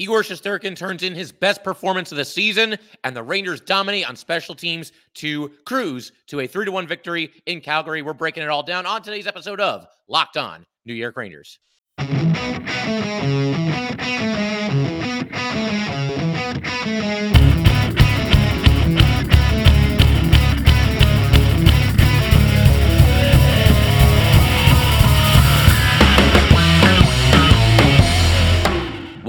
Igor Shesterkin turns in his best performance of the season, and the Rangers dominate on special teams to cruise to a 3 to 1 victory in Calgary. We're breaking it all down on today's episode of Locked On New York Rangers.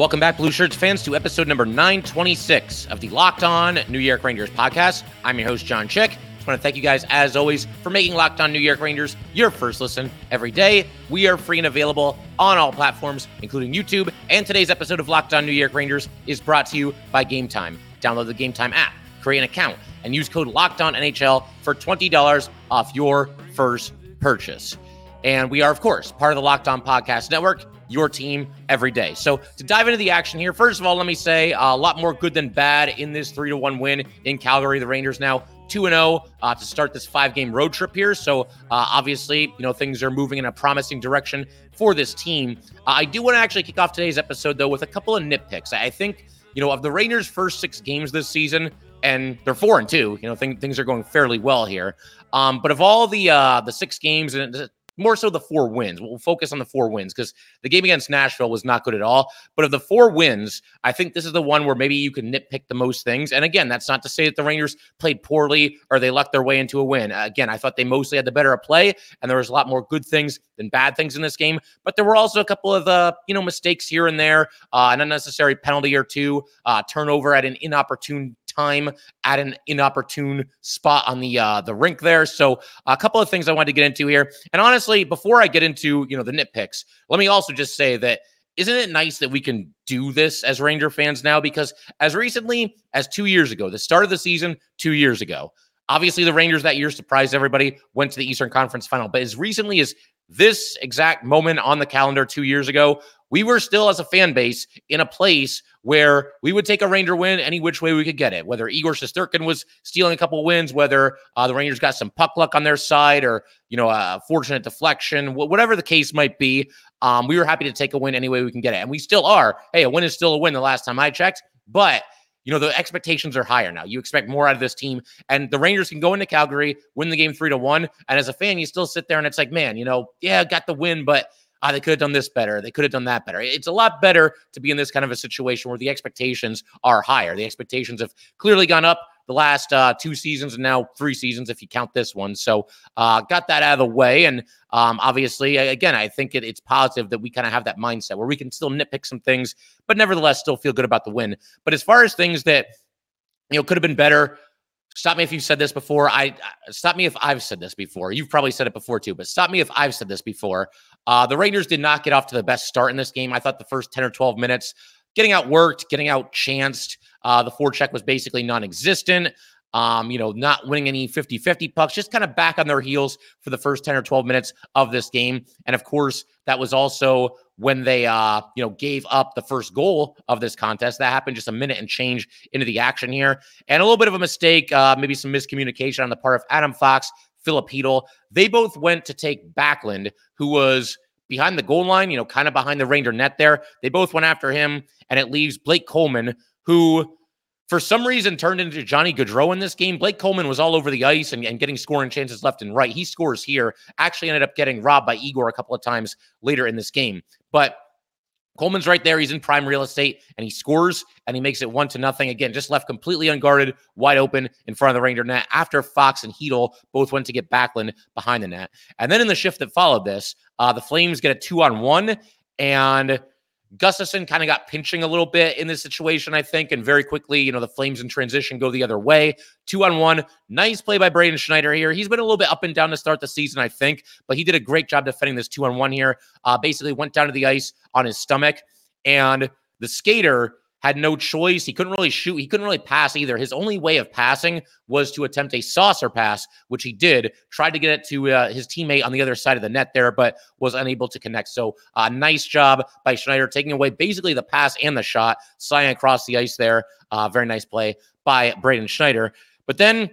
Welcome back, Blue Shirts fans, to episode number 926 of the Locked On New York Rangers podcast. I'm your host, John Chick. Just want to thank you guys, as always, for making Locked On New York Rangers your first listen every day. We are free and available on all platforms, including YouTube. And today's episode of Locked On New York Rangers is brought to you by Game Time. Download the Game Time app, create an account, and use code Locked On NHL for $20 off your first purchase. And we are, of course, part of the Locked On Podcast Network your team every day. So to dive into the action here, first of all, let me say uh, a lot more good than bad in this three to one win in Calgary. The Rangers now 2 0 uh, to start this five game road trip here. So, uh, obviously, you know, things are moving in a promising direction for this team. Uh, I do want to actually kick off today's episode, though, with a couple of nitpicks. I think, you know, of the Rangers' first six games this season, and they're four and two, you know, th- things are going fairly well here. Um, but of all the uh, the six games, and more so the four wins. We'll focus on the four wins because the game against Nashville was not good at all. But of the four wins, I think this is the one where maybe you can nitpick the most things. And again, that's not to say that the Rangers played poorly or they lucked their way into a win. Again, I thought they mostly had the better of play, and there was a lot more good things than bad things in this game. But there were also a couple of uh, you know mistakes here and there, uh, an unnecessary penalty or two, uh, turnover at an inopportune time at an inopportune spot on the uh, the rink there. So a couple of things I wanted to get into here. And honestly, before I get into you know the nitpicks, let me also just say that isn't it nice that we can do this as Ranger fans now? Because as recently as two years ago, the start of the season, two years ago, obviously the Rangers that year surprised everybody, went to the Eastern Conference final. But as recently as this exact moment on the calendar two years ago, we were still as a fan base in a place where we would take a Ranger win any which way we could get it. Whether Igor Shesterkin was stealing a couple wins, whether uh, the Rangers got some puck luck on their side, or you know a fortunate deflection, whatever the case might be, um, we were happy to take a win any way we can get it, and we still are. Hey, a win is still a win. The last time I checked, but you know the expectations are higher now. You expect more out of this team, and the Rangers can go into Calgary, win the game three to one, and as a fan, you still sit there and it's like, man, you know, yeah, got the win, but ah, they could have done this better. They could have done that better. It's a lot better to be in this kind of a situation where the expectations are higher. The expectations have clearly gone up the last uh, two seasons and now three seasons if you count this one. So uh, got that out of the way. And um, obviously, again, I think it, it's positive that we kind of have that mindset where we can still nitpick some things, but nevertheless still feel good about the win. But as far as things that you know could have been better, Stop me if you've said this before. I stop me if I've said this before. You've probably said it before too, but stop me if I've said this before. Uh, the Rangers did not get off to the best start in this game. I thought the first 10 or 12 minutes, getting outworked, getting out chanced. Uh, the forecheck was basically non existent. Um, you know, not winning any 50 50 pucks, just kind of back on their heels for the first 10 or 12 minutes of this game. And of course, that was also when they uh you know gave up the first goal of this contest that happened just a minute and change into the action here and a little bit of a mistake uh maybe some miscommunication on the part of adam fox filip chytil they both went to take backlund who was behind the goal line you know kind of behind the ranger net there they both went after him and it leaves blake coleman who for some reason turned into Johnny Gaudreau in this game. Blake Coleman was all over the ice and, and, getting scoring chances left and right. He scores here. Actually ended up getting robbed by Igor a couple of times later in this game. But Coleman's right there. He's in prime real estate and he scores and he makes it one to nothing. Again, just left completely unguarded, wide open in front of the Ranger net after Fox and Chytil both went to get Backlund behind the net. And then in the shift that followed this, uh, the Flames get a two on one and Gustafsson kind of got pinching a little bit in this situation, I think, and very quickly, you know, the Flames in transition go the other way. Two on one. Nice play by Braden Schneider here. He's been a little bit up and down to start the season, I think, but he did a great job defending this two on one here. Uh, basically went down to the ice on his stomach, and the skater had no choice. He couldn't really shoot. He couldn't really pass either. His only way of passing was to attempt a saucer pass, which he did. Tried to get it to uh, his teammate on the other side of the net there, but was unable to connect. So, uh, nice job by Schneider taking away basically the pass and the shot, sliding across the ice there. Uh, very nice play by Braden Schneider. But then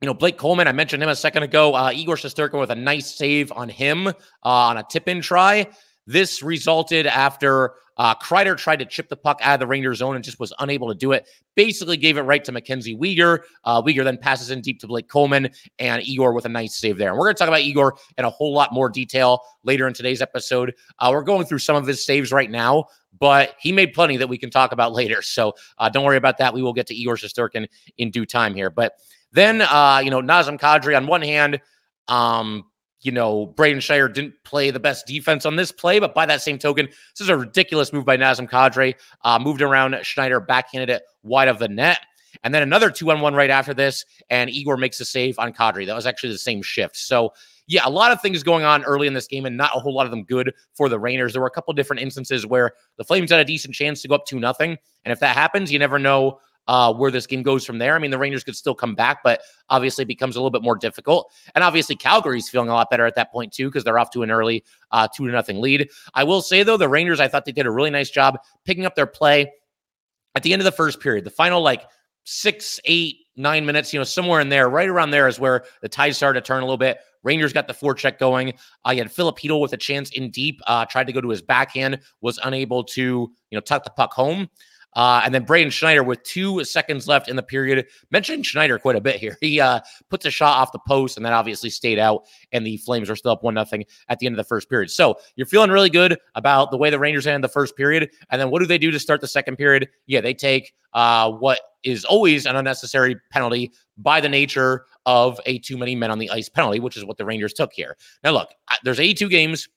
you know, Blake Coleman, I mentioned him a second ago. Uh, Igor Shesterkin with a nice save on him uh, on a tip in try. This resulted after uh, Kreider tried to chip the puck out of the Rangers zone and just was unable to do it. Basically, gave it right to Mackenzie Weegar. Uh, Weegar then passes in deep to Blake Coleman and Igor with a nice save there. And we're going to talk about Igor in a whole lot more detail later in today's episode. Uh, we're going through some of his saves right now, but he made plenty that we can talk about later. So uh, don't worry about that. We will get to Igor Shesterkin in due time here. But then, uh, you know, Nazem Kadri on one hand, um, you know, Braden Schneider didn't play the best defense on this play, but by that same token, this is a ridiculous move by Nazem Kadri. Uh, moved around Schneider, backhanded it wide of the net. And then another two on one right after this, and Igor makes a save on Kadri. That was actually the same shift. So, yeah, a lot of things going on early in this game, and not a whole lot of them good for the Rangers. There were a couple different instances where the Flames had a decent chance to go up to nothing, and if that happens, you never know uh, where this game goes from there. I mean, the Rangers could still come back, but obviously it becomes a little bit more difficult. And obviously, Calgary's feeling a lot better at that point too because they're off to an early uh, two to nothing lead. I will say though, the Rangers, I thought they did a really nice job picking up their play at the end of the first period. The final like six, eight, nine minutes, you know, somewhere in there, right around there is where the tide started to turn a little bit. Rangers got the forecheck going. I uh, had Chytil with a chance in deep, uh, tried to go to his backhand, was unable to, you know, tuck the puck home. Uh, and then Braden Schneider with two seconds left in the period. Mentioned Schneider quite a bit here. He uh, puts a shot off the post and then obviously stayed out, and the Flames are still up one nothing at the end of the first period. So you're feeling really good about the way the Rangers ended the first period. And then what do they do to start the second period? Yeah, they take uh, what is always an unnecessary penalty by the nature of a too many men on the ice penalty, which is what the Rangers took here. Now, look, there's 82 games.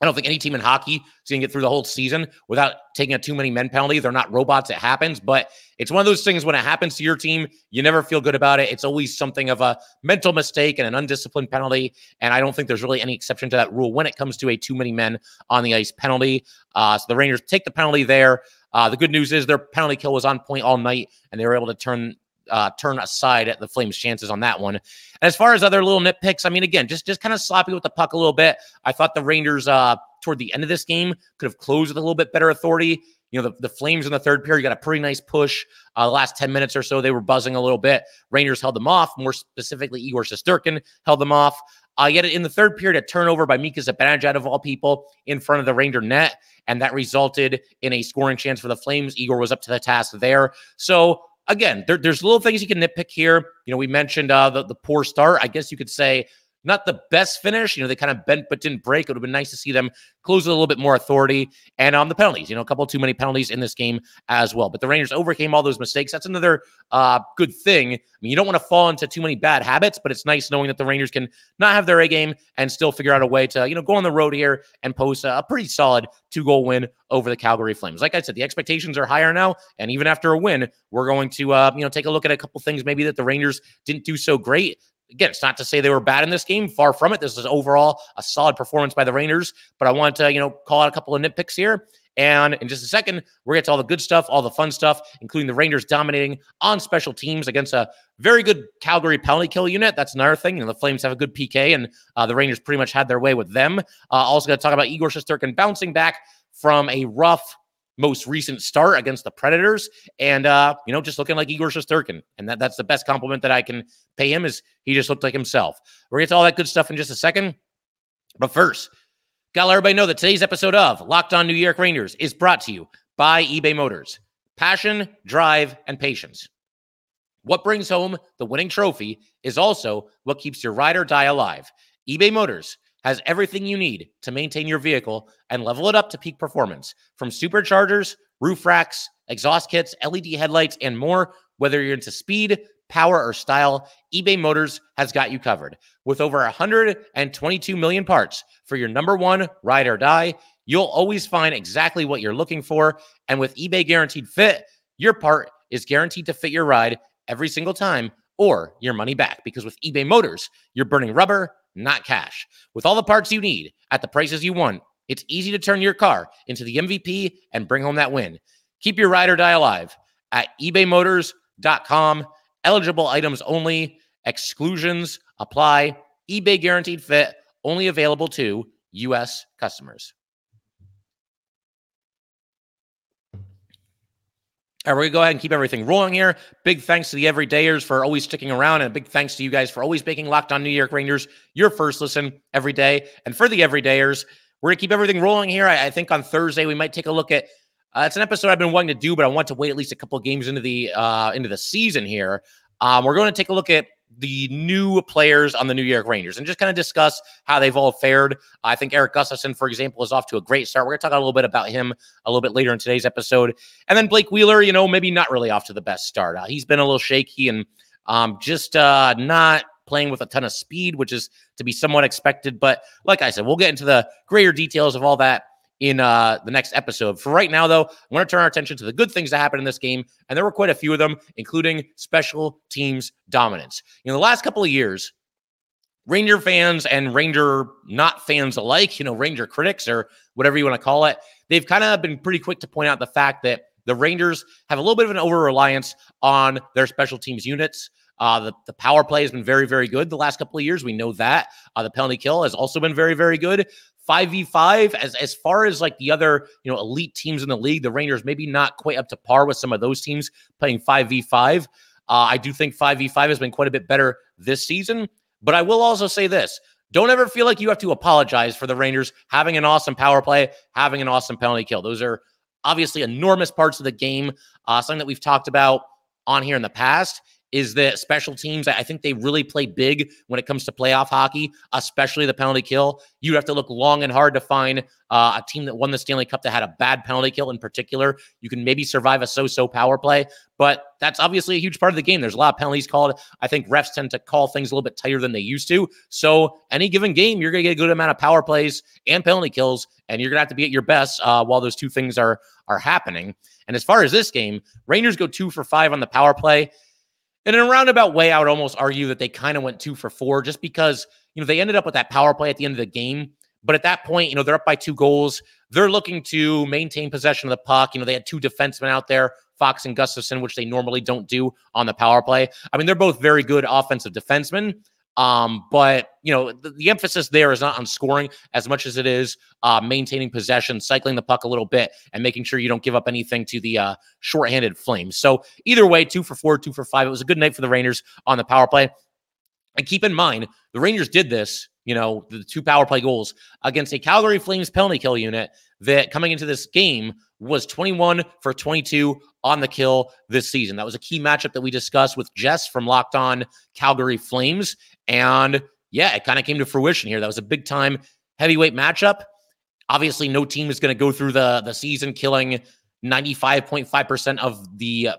I don't think any team in hockey is going to get through the whole season without taking a too many men penalty. They're not robots. It happens, but it's one of those things when it happens to your team, you never feel good about it. It's always something of a mental mistake and an undisciplined penalty. And I don't think there's really any exception to that rule when it comes to a too many men on the ice penalty. Uh, so the Rangers take the penalty there. Uh, the good news is their penalty kill was on point all night, and they were able to turn uh, turn aside at the Flames' chances on that one. And as far as other little nitpicks, I mean, again, just just kind of sloppy with the puck a little bit. I thought the Rangers uh, toward the end of this game could have closed with a little bit better authority. You know, the, the Flames in the third period got a pretty nice push. Uh, the last 10 minutes or so, they were buzzing a little bit. Rangers held them off. More specifically, Igor Shesterkin held them off. Uh, yet in the third period, a turnover by Mika Zibanejad of all people in front of the Ranger net, and that resulted in a scoring chance for the Flames. Igor was up to the task there. So again, there, there's little things you can nitpick here. You know, we mentioned uh, the, the poor start. I guess you could say not the best finish. You know, they kind of bent but didn't break. It would have been nice to see them close with a little bit more authority. And on um, the penalties, you know, a couple too many penalties in this game as well. But the Rangers overcame all those mistakes. That's another uh, good thing. I mean, you don't want to fall into too many bad habits, but it's nice knowing that the Rangers can not have their A game and still figure out a way to, you know, go on the road here and post a, pretty solid two goal win over the Calgary Flames. Like I said, the expectations are higher now. And even after a win, we're going to, uh, you know, take a look at a couple things maybe that the Rangers didn't do so great again, it's not to say they were bad in this game. Far from it. This is overall a solid performance by the Rangers. But I want to, you know, call out a couple of nitpicks here. And in just a second, we're going to get to all the good stuff, all the fun stuff, including the Rangers dominating on special teams against a very good Calgary penalty kill unit. That's another thing. You know, the Flames have a good PK, and uh, the Rangers pretty much had their way with them. Uh, also, going to talk about Igor Shesterkin bouncing back from a rough most recent start against the Predators, and uh, you know, just looking like Igor Shesterkin. And that, that's the best compliment that I can pay him is he just looked like himself. We're gonna get to all that good stuff in just a second. But first, gotta let everybody know that today's episode of Locked On New York Rangers is brought to you by eBay Motors. Passion, drive, and patience. What brings home the winning trophy is also what keeps your ride or die alive. eBay Motors has everything you need to maintain your vehicle and level it up to peak performance from superchargers, roof racks, exhaust kits, LED headlights, and more. Whether you're into speed, power, or style, eBay Motors has got you covered. With over 122 million parts for your number one ride or die, you'll always find exactly what you're looking for. And with eBay Guaranteed Fit, your part is guaranteed to fit your ride every single time or your money back. Because with eBay Motors, you're burning rubber not cash. With all the parts you need at the prices you want, it's easy to turn your car into the MVP and bring home that win. Keep your ride or die alive at ebaymotors.com. Eligible items only, exclusions apply. eBay guaranteed fit only available to U.S. customers. All right, we're going to go ahead and keep everything rolling here. Big thanks to the everydayers for always sticking around, and big thanks to you guys for always making Locked On New York Rangers your first listen every day. And for the everydayers, we're going to keep everything rolling here. I, I, think on Thursday we might take a look at. Uh, it's an episode I've been wanting to do, but I want to wait at least a couple games into the uh, into the season here. Um, we're going to take a look at the new players on the New York Rangers and just kind of discuss how they've all fared. I think Erik Gustafsson, for example, is off to a great start. We're going to talk a little bit about him a little bit later in today's episode. And then Blake Wheeler, you know, maybe not really off to the best start. Uh, he's been a little shaky and um, just uh, not playing with a ton of speed, which is to be somewhat expected. But like I said, we'll get into the greater details of all that in uh, the next episode. For right now, though, I want to turn our attention to the good things that happened in this game, and there were quite a few of them, including special teams dominance. In the last couple of years, Ranger fans and Ranger not fans alike, you know, Ranger critics or whatever you want to call it, they've kind of been pretty quick to point out the fact that the Rangers have a little bit of an over reliance on their special teams units. Uh, the, the power play has been very, very good the last couple of years. We know that. Uh, the penalty kill has also been very, very good. 5v5 as as far as like the other you know elite teams in the league the rangers maybe not quite up to par with some of those teams playing 5v5 uh, i do think 5v5 has been quite a bit better this season but i will also say this don't ever feel like you have to apologize for the rangers having an awesome power play having an awesome penalty kill. Those are obviously enormous parts of the game uh, something that we've talked about on here in the past is that special teams, I think they really play big when it comes to playoff hockey, especially the penalty kill. You'd have to look long and hard to find uh, a team that won the Stanley Cup that had a bad penalty kill in particular. You can maybe survive a so so power play, but that's obviously a huge part of the game. There's a lot of penalties called. I think refs tend to call things a little bit tighter than they used to. So, any given game, you're going to get a good amount of power plays and penalty kills, and you're going to have to be at your best uh, while those two things are, are happening. And as far as this game, Rangers go two for five on the power play. And in a roundabout way, I would almost argue that they kind of went two for four just because, you know, they ended up with that power play at the end of the game. But at that point, you know, they're up by two goals. They're looking to maintain possession of the puck. You know, they had two defensemen out there, Fox and Gustafsson, which they normally don't do on the power play. I mean, they're both very good offensive defensemen. Um, but you know, the, the, emphasis there is not on scoring as much as it is uh, maintaining possession, cycling the puck a little bit, and making sure you don't give up anything to the uh, shorthanded Flames. So either way, two for four, two for five. It was a good night for the Rangers on the power play. And keep in mind, the Rangers did this, you know, the two power play goals against a Calgary Flames penalty kill unit that coming into this game was 21 for 22 on the kill this season. That was a key matchup that we discussed with Jess from Locked On Calgary Flames. And yeah, it kind of came to fruition here. That was a big time heavyweight matchup. Obviously, no team is going to go through the, the season killing 95.5% of the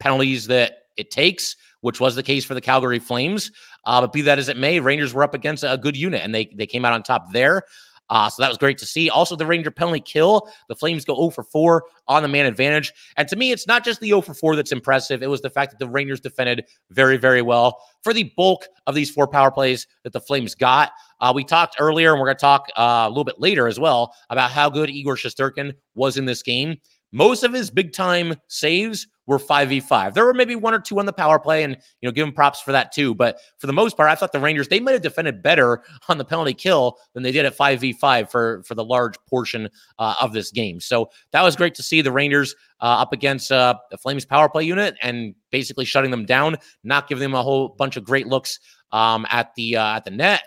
penalties that it takes, which was the case for the Calgary Flames. Uh, but be that as it may, Rangers were up against a good unit and they, they came out on top there. Uh, so that was great to see. Also, the Ranger penalty kill. The Flames go 0 for 4 on the man advantage. And to me, it's not just the 0 for 4 that's impressive. It was the fact that the Rangers defended very, very well for the bulk of these four power plays that the Flames got. Uh, we talked earlier, and we're going to talk uh, a little bit later as well about how good Igor Shesterkin was in this game. Most of his big time saves were 5v5. There were maybe one or two on the power play, and you know, give them props for that too. But for the most part, I thought the Rangers they might have defended better on the penalty kill than they did at 5v5 for for the large portion uh, of this game. So that was great to see the Rangers uh, up against uh, the Flames power play unit and basically shutting them down, not giving them a whole bunch of great looks um, at the uh, at the net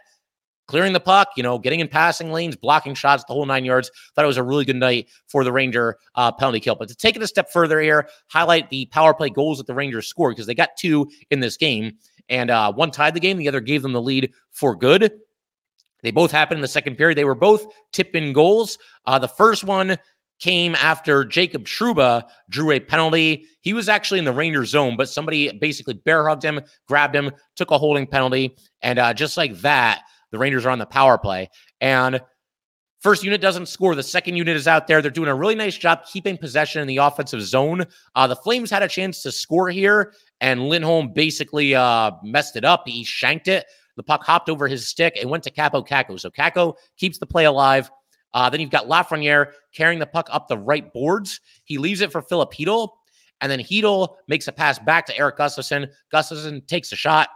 clearing the puck, you know, getting in passing lanes, blocking shots, the whole nine yards. Thought it was a really good night for the Ranger uh, penalty kill. But to take it a step further here, highlight the power play goals that the Rangers scored because they got two in this game, and uh, one tied the game, the other gave them the lead for good. They both happened in the second period. They were both tip in goals. Uh, the first one came after Jacob Trouba drew a penalty. He was actually in the Ranger zone, but somebody basically bear hugged him, grabbed him, took a holding penalty. And uh, just like that, the Rangers are on the power play. And First unit doesn't score. The second unit is out there. They're doing a really nice job keeping possession in the offensive zone. Uh, the Flames had a chance to score here, and Lindholm basically uh, messed it up. He shanked it. The puck hopped over his stick and went to Kaapo Kakko. So Kakko keeps the play alive. Uh, then you've got Lafreniere carrying the puck up the right boards. He leaves it for Filip Chytil, and then Chytil makes a pass back to Erik Gustafsson. Gustafsson takes a shot.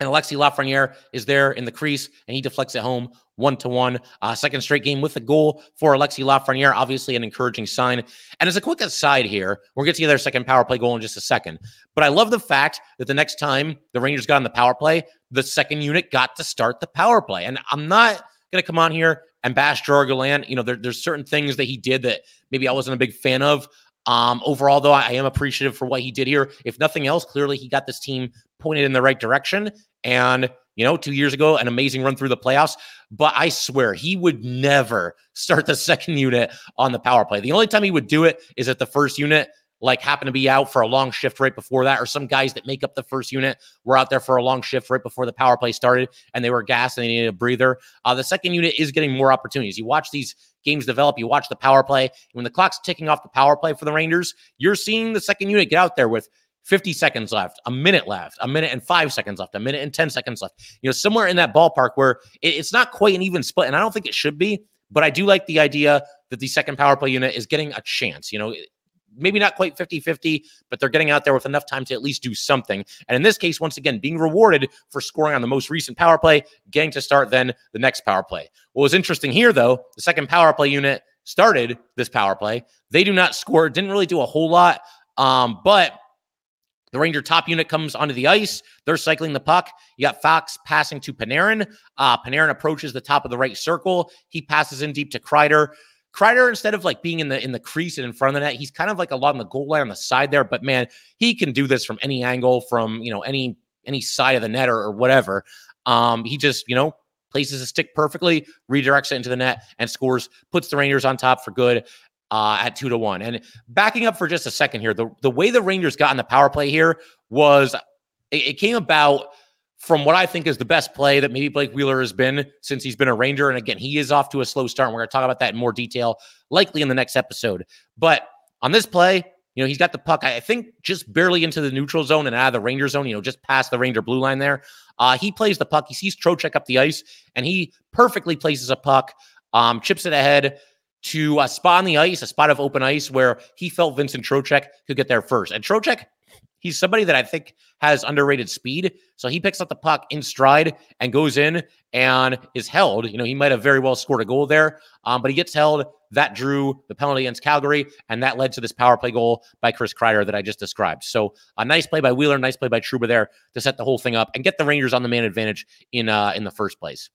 And Alexis Lafreniere is there in the crease and he deflects it home one to one. Uh, second straight game with a goal for Alexis Lafreniere. Obviously, an encouraging sign. And as a quick aside here, we'll get to their second power play goal in just a second. But I love the fact that the next time the Rangers got on the power play, the second unit got to start the power play. And I'm not going to come on here and Bash Gerard Gallant, you know, there, there's certain things that he did that maybe I wasn't a big fan of. Um, overall, though, I am appreciative for what he did here. If nothing else, clearly he got this team pointed in the right direction. And, you know, two years ago, an amazing run through the playoffs. But I swear he would never start the second unit on the power play. The only time he would do it is at the first unit like happen to be out for a long shift right before that, or some guys that make up the first unit were out there for a long shift right before the power play started and they were gassed and they needed a breather. Uh, the second unit is getting more opportunities. You watch these games develop, you watch the power play. When the clock's ticking off the power play for the Rangers, you're seeing the second unit get out there with 50 seconds left, a minute left, a minute and five seconds left, a minute and 10 seconds left. You know, somewhere in that ballpark where it, it's not quite an even split. And I don't think it should be, but I do like the idea that the second power play unit is getting a chance. You know, maybe not quite 50 50, but they're getting out there with enough time to at least do something. And in this case, once again, being rewarded for scoring on the most recent power play, getting to start then the next power play. What was interesting here, though, the second power play unit started this power play. They do not score, didn't really do a whole lot, um, but the Ranger top unit comes onto the ice. They're cycling the puck. You got Fox passing to Panarin. Uh, Panarin approaches the top of the right circle. He passes in deep to Kreider. Kreider, instead of like being in the in the crease and in front of the net, he's kind of like along the goal line on the side there. But man, he can do this from any angle, from you know any any side of the net or, or whatever. Um, he just you know places a stick perfectly, redirects it into the net, and scores. Puts the Rangers on top for good uh, at two to one. And backing up for just a second here, the the way the Rangers got in the power play here was it, it came about from what I think is the best play that maybe Blake Wheeler has been since he's been a Ranger. And again, he is off to a slow start. And we're going to talk about that in more detail, likely in the next episode. But on this play, you know, he's got the puck, I think, just barely into the neutral zone and out of the Ranger zone, you know, just past the Ranger blue line there. Uh, he plays the puck. He sees Trocheck up the ice, and he perfectly places a puck, um, chips it ahead to a spot on the ice, a spot of open ice where he felt Vincent Trocheck could get there first. And Trocheck He's somebody that I think has underrated speed. So he picks up the puck in stride and goes in and is held. You know, he might have very well scored a goal there, um, but he gets held. That drew the penalty against Calgary, and that led to this power play goal by Chris Kreider that I just described. So a nice play by Wheeler, nice play by Trouba there to set the whole thing up and get the Rangers on the man advantage in uh, in the first place.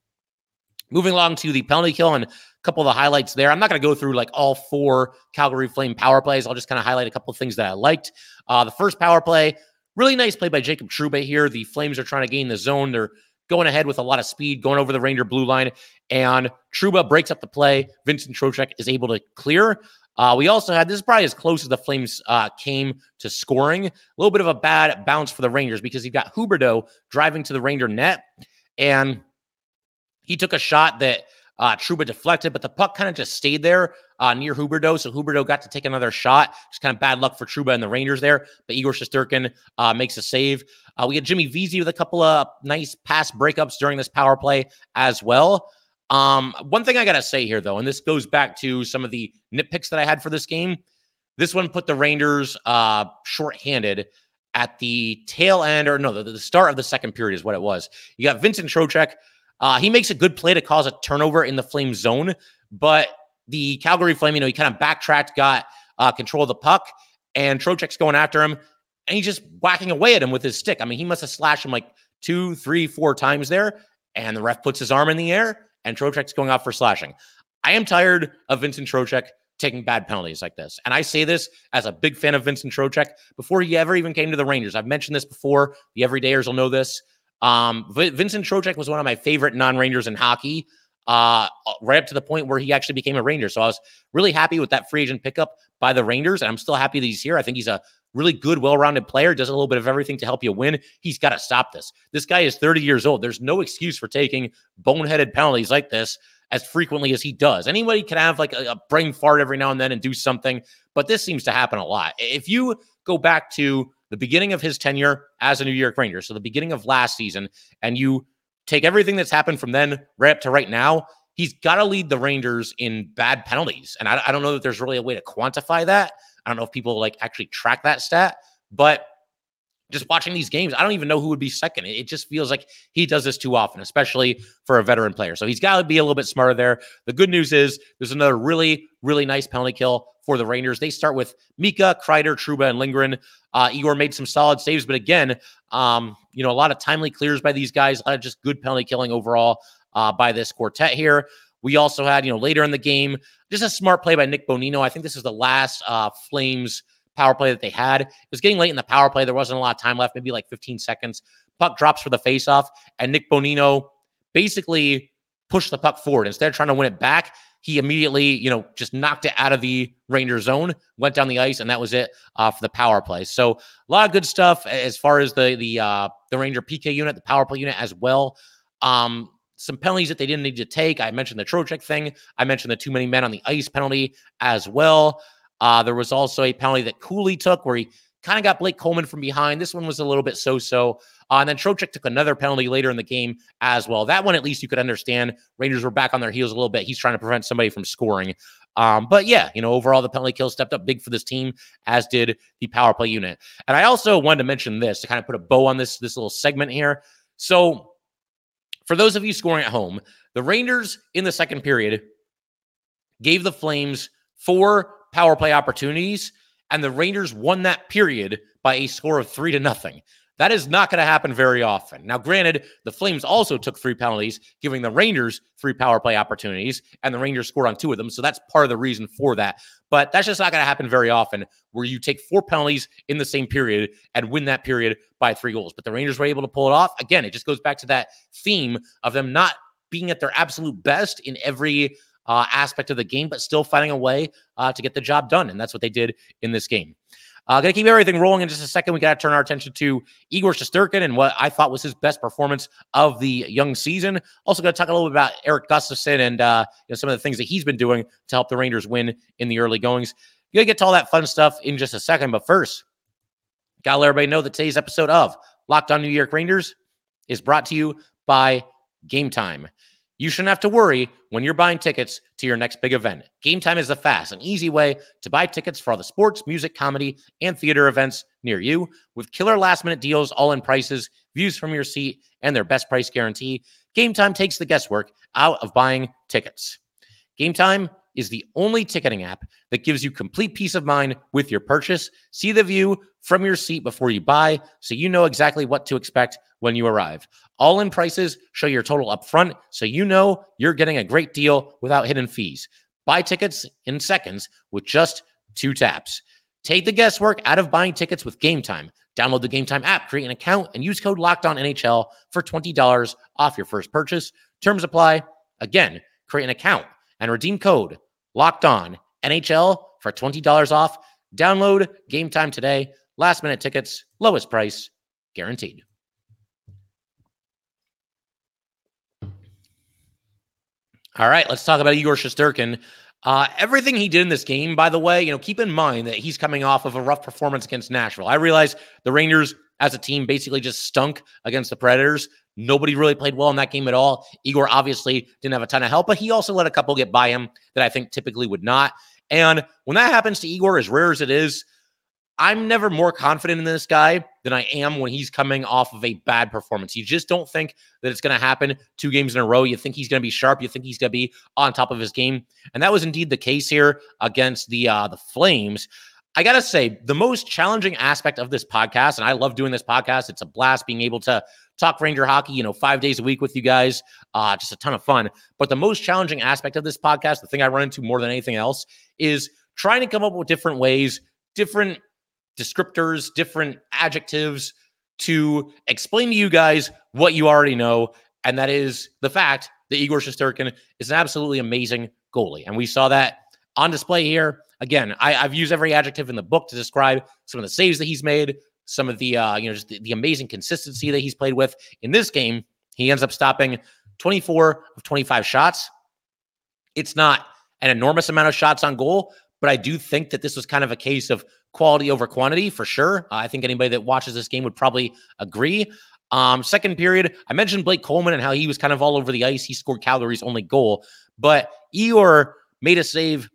Moving along to the penalty kill and a couple of the highlights there. I'm not going to go through like all four Calgary Flame power plays. I'll just kind of highlight a couple of things that I liked. Uh, the first power play, really nice play by Jacob Trouba here. The Flames are trying to gain the zone. They're going ahead with a lot of speed, going over the Ranger blue line, and Trouba breaks up the play. Vincent Trocheck is able to clear. Uh, we also had this is probably as close as the Flames uh, came to scoring. A little bit of a bad bounce for the Rangers because you've got Huberdeau driving to the Ranger net, and he took a shot that uh, Trouba deflected, but the puck kind of just stayed there uh, near Huberdeau. So Huberdeau got to take another shot. Just kind of bad luck for Trouba and the Rangers there. But Igor Shesterkin uh, makes a save. Uh, we had Jimmy Vesey with a couple of nice pass breakups during this power play as well. Um, one thing I got to say here, though, and this goes back to some of the nitpicks that I had for this game. This one put the Rangers uh, shorthanded at the tail end, or no, the, the start of the second period is what it was. You got Vincent Trocheck uh, he makes a good play to cause a turnover in the Flame zone, but the Calgary Flame, you know, he kind of backtracked, got uh, control of the puck, and Trocheck's going after him, and he's just whacking away at him with his stick. I mean, he must have slashed him like two, three, four times there, and the ref puts his arm in the air, and Trocheck's going out for slashing. I am tired of Vincent Trocheck taking bad penalties like this. And I say this as a big fan of Vincent Trocheck before he ever even came to the Rangers. I've mentioned this before. The everydayers will know this. Um, Vincent Trocheck was one of my favorite non-Rangers in hockey, uh, right up to the point where he actually became a Ranger. So I was really happy with that free agent pickup by the Rangers, and I'm still happy that he's here. I think he's a really good, well-rounded player. Does a little bit of everything to help you win. He's got to stop this. This guy is 30 years old. There's no excuse for taking boneheaded penalties like this as frequently as he does. Anybody can have like a, a brain fart every now and then and do something, but this seems to happen a lot. If you go back to the beginning of his tenure as a New York Ranger, so the beginning of last season, and you take everything that's happened from then right up to right now, he's got to lead the Rangers in bad penalties. And I, I don't know that there's really a way to quantify that. I don't know if people like actually track that stat, but just watching these games, I don't even know who would be second. It just feels like he does this too often, especially for a veteran player. So he's got to be a little bit smarter there. The good news is there's another really, really nice penalty kill for the Rangers. They start with Mika, Kreider, Trouba, and Lindgren. Uh, Igor made some solid saves, but again, um, you know, a lot of timely clears by these guys, a lot of just good penalty killing overall uh, by this quartet here. We also had, you know, later in the game, just a smart play by Nick Bonino. I think this is the last uh, Flames power play that they had. It was getting late in the power play. There wasn't a lot of time left, maybe like 15 seconds. Puck drops for the faceoff, and Nick Bonino basically pushed the puck forward. Instead of trying to win it back, he immediately, you know, just knocked it out of the Ranger zone, went down the ice, and that was it uh, for the power play. So a lot of good stuff as far as the the uh, the Ranger PK unit, the power play unit as well. Um, some penalties that they didn't need to take. I mentioned the Trocheck thing. I mentioned the too many men on the ice penalty as well. Uh, there was also a penalty that Cooley took where he kind of got Blake Coleman from behind. This one was a little bit so-so. Uh, and then Trocheck took another penalty later in the game as well. That one, at least, you could understand. Rangers were back on their heels a little bit. He's trying to prevent somebody from scoring. Um, but yeah, you know, overall, the penalty kill stepped up big for this team, as did the power play unit. And I also wanted to mention this to kind of put a bow on this this little segment here. So, for those of you scoring at home, the Rangers in the second period gave the Flames four power play opportunities, and the Rangers won that period by a score of three to nothing. That is not going to happen very often. Now, granted, the Flames also took three penalties, giving the Rangers three power play opportunities, and the Rangers scored on two of them. So that's part of the reason for that. But that's just not going to happen very often where you take four penalties in the same period and win that period by three goals. But the Rangers were able to pull it off. Again, it just goes back to that theme of them not being at their absolute best in every uh, aspect of the game, but still finding a way uh, to get the job done. And that's what they did in this game. Uh, going to keep everything rolling in just a second. We got to turn our attention to Igor Shesterkin and what I thought was his best performance of the young season. Also, going to talk a little bit about Erik Gustafsson and uh, you know, some of the things that he's been doing to help the Rangers win in the early goings. You're Going to get to all that fun stuff in just a second. But first, got to let everybody know that today's episode of Locked on New York Rangers is brought to you by Game Time. You shouldn't have to worry when you're buying tickets to your next big event. Game Time is the fast and easy way to buy tickets for all the sports, music, comedy, and theater events near you. With killer last minute deals, all in prices, views from your seat, and their best price guarantee, Game Time takes the guesswork out of buying tickets. Game Time is the only ticketing app that gives you complete peace of mind with your purchase. See the view from your seat before you buy so you know exactly what to expect when you arrive. All in prices show your total upfront so you know you're getting a great deal without hidden fees. Buy tickets in seconds with just two taps. Take the guesswork out of buying tickets with Game Time. Download the Game Time app, create an account, and use code Locked On NHL for $20 off your first purchase. Terms apply. Again, create an account and redeem code Locked On NHL for $20 off. Download Game Time today. Last minute tickets, lowest price, guaranteed. All right, let's talk about Igor Shesterkin. Uh, everything he did in this game, by the way, you know, keep in mind that he's coming off of a rough performance against Nashville. I realize the Rangers as a team basically just stunk against the Predators. Nobody really played well in that game at all. Igor obviously didn't have a ton of help, but he also let a couple get by him that I think typically would not. And when that happens to Igor, as rare as it is, I'm never more confident in this guy than I am when he's coming off of a bad performance. You just don't think that it's going to happen two games in a row. You think he's going to be sharp. You think he's going to be on top of his game, and that was indeed the case here against the uh, the Flames. I gotta say, the most challenging aspect of this podcast, and I love doing this podcast. It's a blast being able to talk Ranger hockey, you know, five days a week with you guys. Uh, just a ton of fun. But the most challenging aspect of this podcast, the thing I run into more than anything else, is trying to come up with different ways, different descriptors, different adjectives to explain to you guys what you already know. And that is the fact that Igor Shesterkin is an absolutely amazing goalie. And we saw that on display here. Again, I, have used every adjective in the book to describe some of the saves that he's made, some of the uh, you know, just the, the amazing consistency that he's played with. In this game, he ends up stopping 24 of 25 shots. It's not an enormous amount of shots on goal, but I do think that this was kind of a case of quality over quantity for sure. Uh, I think anybody that watches this game would probably agree. Um, second period, I mentioned Blake Coleman and how he was kind of all over the ice. He scored Calgary's only goal, but Igor made a save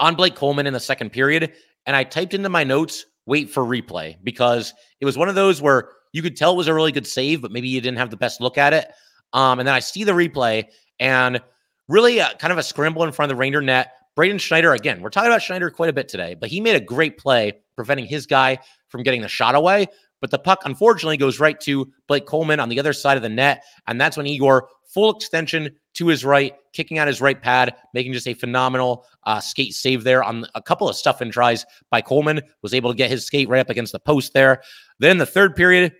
on Blake Coleman in the second period. And I typed into my notes, wait for replay, because it was one of those where you could tell it was a really good save, but maybe you didn't have the best look at it. Um, and then I see the replay and really uh, kind of a scramble in front of the Ranger net. Braden Schneider, again, we're talking about Schneider quite a bit today, but he made a great play preventing his guy from getting the shot away. But the puck, unfortunately, goes right to Blake Coleman on the other side of the net. And that's when Igor full extension to his right, kicking out his right pad, making just a phenomenal uh, skate save there on a couple of stuff and tries by Coleman. Was able to get his skate right up against the post there. Then the third period,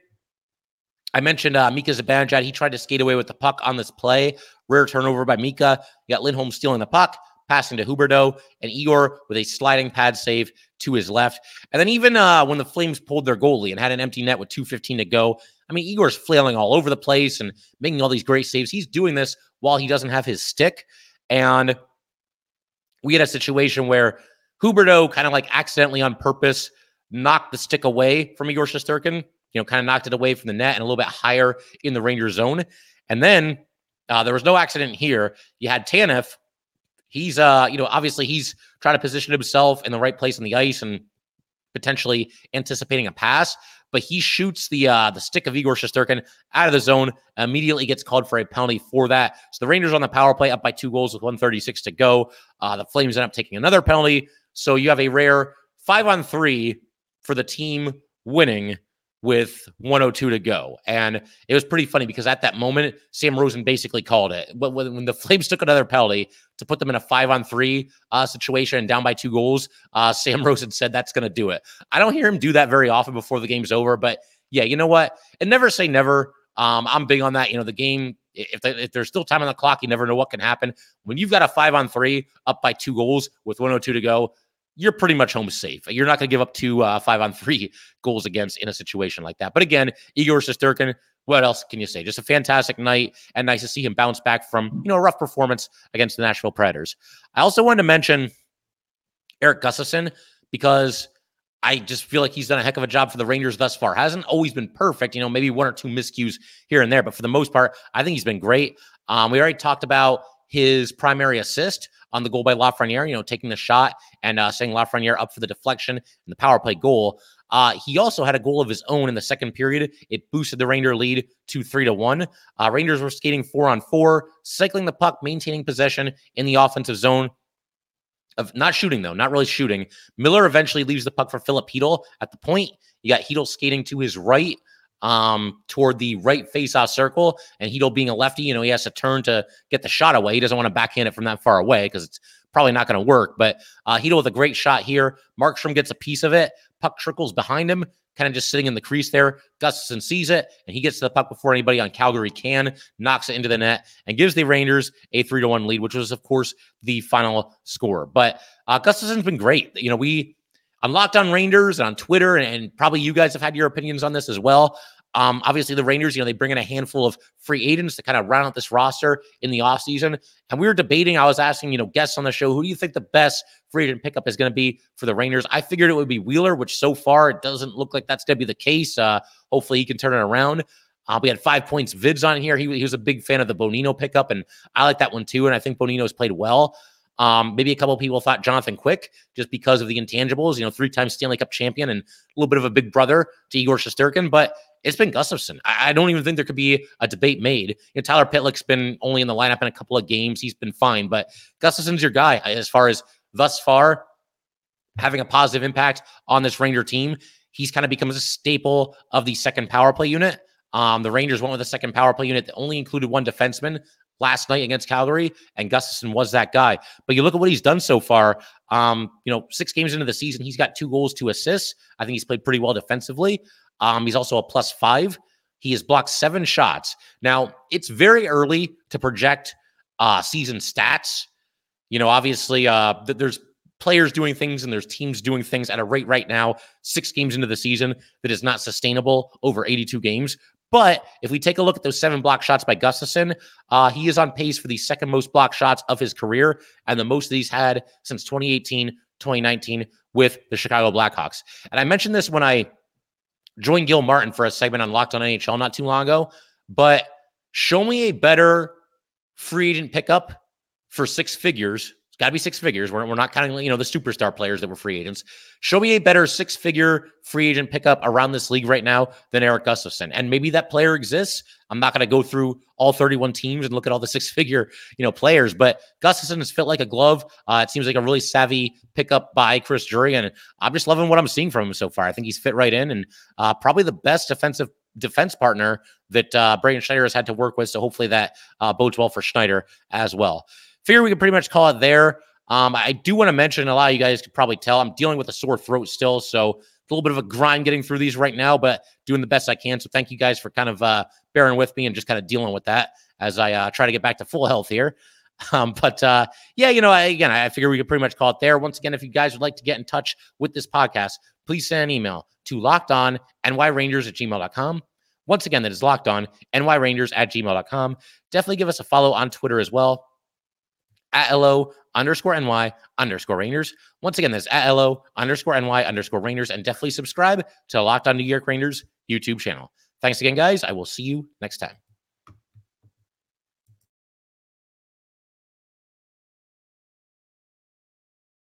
I mentioned uh, Mika Zibanejad. He tried to skate away with the puck on this play. Rare turnover by Mika. You got Lindholm stealing the puck, passing to Huberdeau, and Igor with a sliding pad save to his left. And then even uh, when the Flames pulled their goalie and had an empty net with 2.15 to go, I mean, Igor's flailing all over the place and making all these great saves. He's doing this while he doesn't have his stick. And we had a situation where Huberdeau kind of like accidentally on purpose knocked the stick away from Igor Shesterkin, you know, kind of knocked it away from the net and a little bit higher in the Ranger zone. And then uh, there was no accident here. You had Tanev. He's, uh, you know, obviously he's trying to position himself in the right place on the ice and potentially anticipating a pass but he shoots the uh, the stick of Igor Shesterkin out of the zone, immediately gets called for a penalty for that. So the Rangers on the power play up by two goals with 136 to go. Uh, the Flames end up taking another penalty. So you have a rare five on three for the team winning with 102 to go. And it was pretty funny because at that moment, Sam Rosen basically called it. When, the Flames took another penalty to put them in a five on three uh, situation and down by two goals, uh, Sam Rosen said that's going to do it. I don't hear him do that very often before the game's over. But yeah, you know what? And never say never. Um, I'm big on that. You know, the game, if, if there's still time on the clock, you never know what can happen. When you've got a five on three up by two goals with 102 to go, you're pretty much home safe. You're not going to give up two uh, five on three goals against in a situation like that. But again, Igor Shesterkin, what else can you say? Just a fantastic night and nice to see him bounce back from, you know, a rough performance against the Nashville Predators. I also wanted to mention Erik Gustafsson because I just feel like he's done a heck of a job for the Rangers thus far. Hasn't always been perfect, you know, maybe one or two miscues here and there, but for the most part, I think he's been great. Um, we already talked about his primary assist on the goal by Lafreniere, you know, taking the shot and uh, setting Lafreniere up for the deflection and the power play goal. Uh, he also had a goal of his own in the second period. It boosted the Ranger lead to three to one. Uh, Rangers were skating four on four, cycling the puck, maintaining possession in the offensive zone. Of not shooting though, not really shooting. Miller eventually leaves the puck for Filip Chytil at the point. You got Chytil skating to his right um, toward the right face-off circle, and Chytil being a lefty, you know, he has to turn to get the shot away. He doesn't want to backhand it from that far away because it's probably not going to work. But uh, Chytil with a great shot here. Markstrom gets a piece of it. Puck trickles behind him, kind of just sitting in the crease there. Gustafsson sees it, and he gets to the puck before anybody on Calgary can, knocks it into the net, and gives the Rangers a three to one lead, which was, of course, the final score. But uh, Gustafsson's been great. You know, we I'm locked on Rangers and on Twitter, and, and, probably you guys have had your opinions on this as well. Um, obviously, the Rangers, you know, they bring in a handful of free agents to kind of round out this roster in the offseason. And we were debating, I was asking, you know, guests on the show, who do you think the best free agent pickup is going to be for the Rangers? I figured it would be Wheeler, which so far it doesn't look like that's going to be the case. Uh, hopefully, he can turn it around. Uh, we had five points vids on here. He, he was a big fan of the Bonino pickup, and I like that one too. And I think Bonino's played well. Um, maybe a couple people thought Jonathan Quick just because of the intangibles, you know, three time Stanley Cup champion and a little bit of a big brother to Igor Shesterkin, but it's been Gustafsson. I, I don't even think there could be a debate made. You know, Tyler Pitlick's been only in the lineup in a couple of games. He's been fine, but Gustafsson's your guy as far as thus far having a positive impact on this Ranger team. He's kind of becomes a staple of the second power play unit. Um, the Rangers went with a second power play unit that only included one defenseman last night against Calgary, and Gustafsson was that guy. But you look at what he's done so far. Um, you know, six games into the season, he's got two goals, two assists. I think he's played pretty well defensively. Um, he's also a plus five. He has blocked seven shots. Now, it's very early to project uh, season stats. You know, obviously, uh, th- there's players doing things and there's teams doing things at a rate right now, six games into the season, that is not sustainable over 82 games. But if we take a look at those seven block shots by Gustafsson, uh, he is on pace for the second most block shots of his career and the most that he's had since 2018, 2019 with the Chicago Blackhawks. And I mentioned this when I joined Gil Martin for a segment on Locked on NHL not too long ago, but show me a better free agent pickup for six figures it's got to be six figures. We're, we're not counting, you know, the superstar players that were free agents. Show me a better six figure free agent pickup around this league right now than Erik Gustafsson. And maybe that player exists. I'm not going to go through all 31 teams and look at all the six figure, you know, players, but Gustafsson has fit like a glove. Uh, it seems like a really savvy pickup by Chris Drury. And I'm just loving what I'm seeing from him so far. I think he's fit right in and uh, probably the best defensive defense partner that uh, Schneider has had to work with. So hopefully that uh, bodes well for Schneider as well. Figure we could pretty much call it there. Um, I do want to mention a lot of you guys could probably tell I'm dealing with a sore throat still. So a little bit of a grind getting through these right now, but doing the best I can. So thank you guys for kind of uh, bearing with me and just kind of dealing with that as I uh, try to get back to full health here. Um, but uh, yeah, you know, I, again, I figure we could pretty much call it there. Once again, if you guys would like to get in touch with this podcast, please send an email to locked on nyrangers at gmail.com. Once again, that is locked on nyrangers at gmail.com. Definitely give us a follow on Twitter as well at LO underscore NY underscore Rangers. Once again, that's at LO underscore NY underscore Rangers. And definitely subscribe to Locked On New York Rangers YouTube channel. Thanks again, guys. I will see you next time.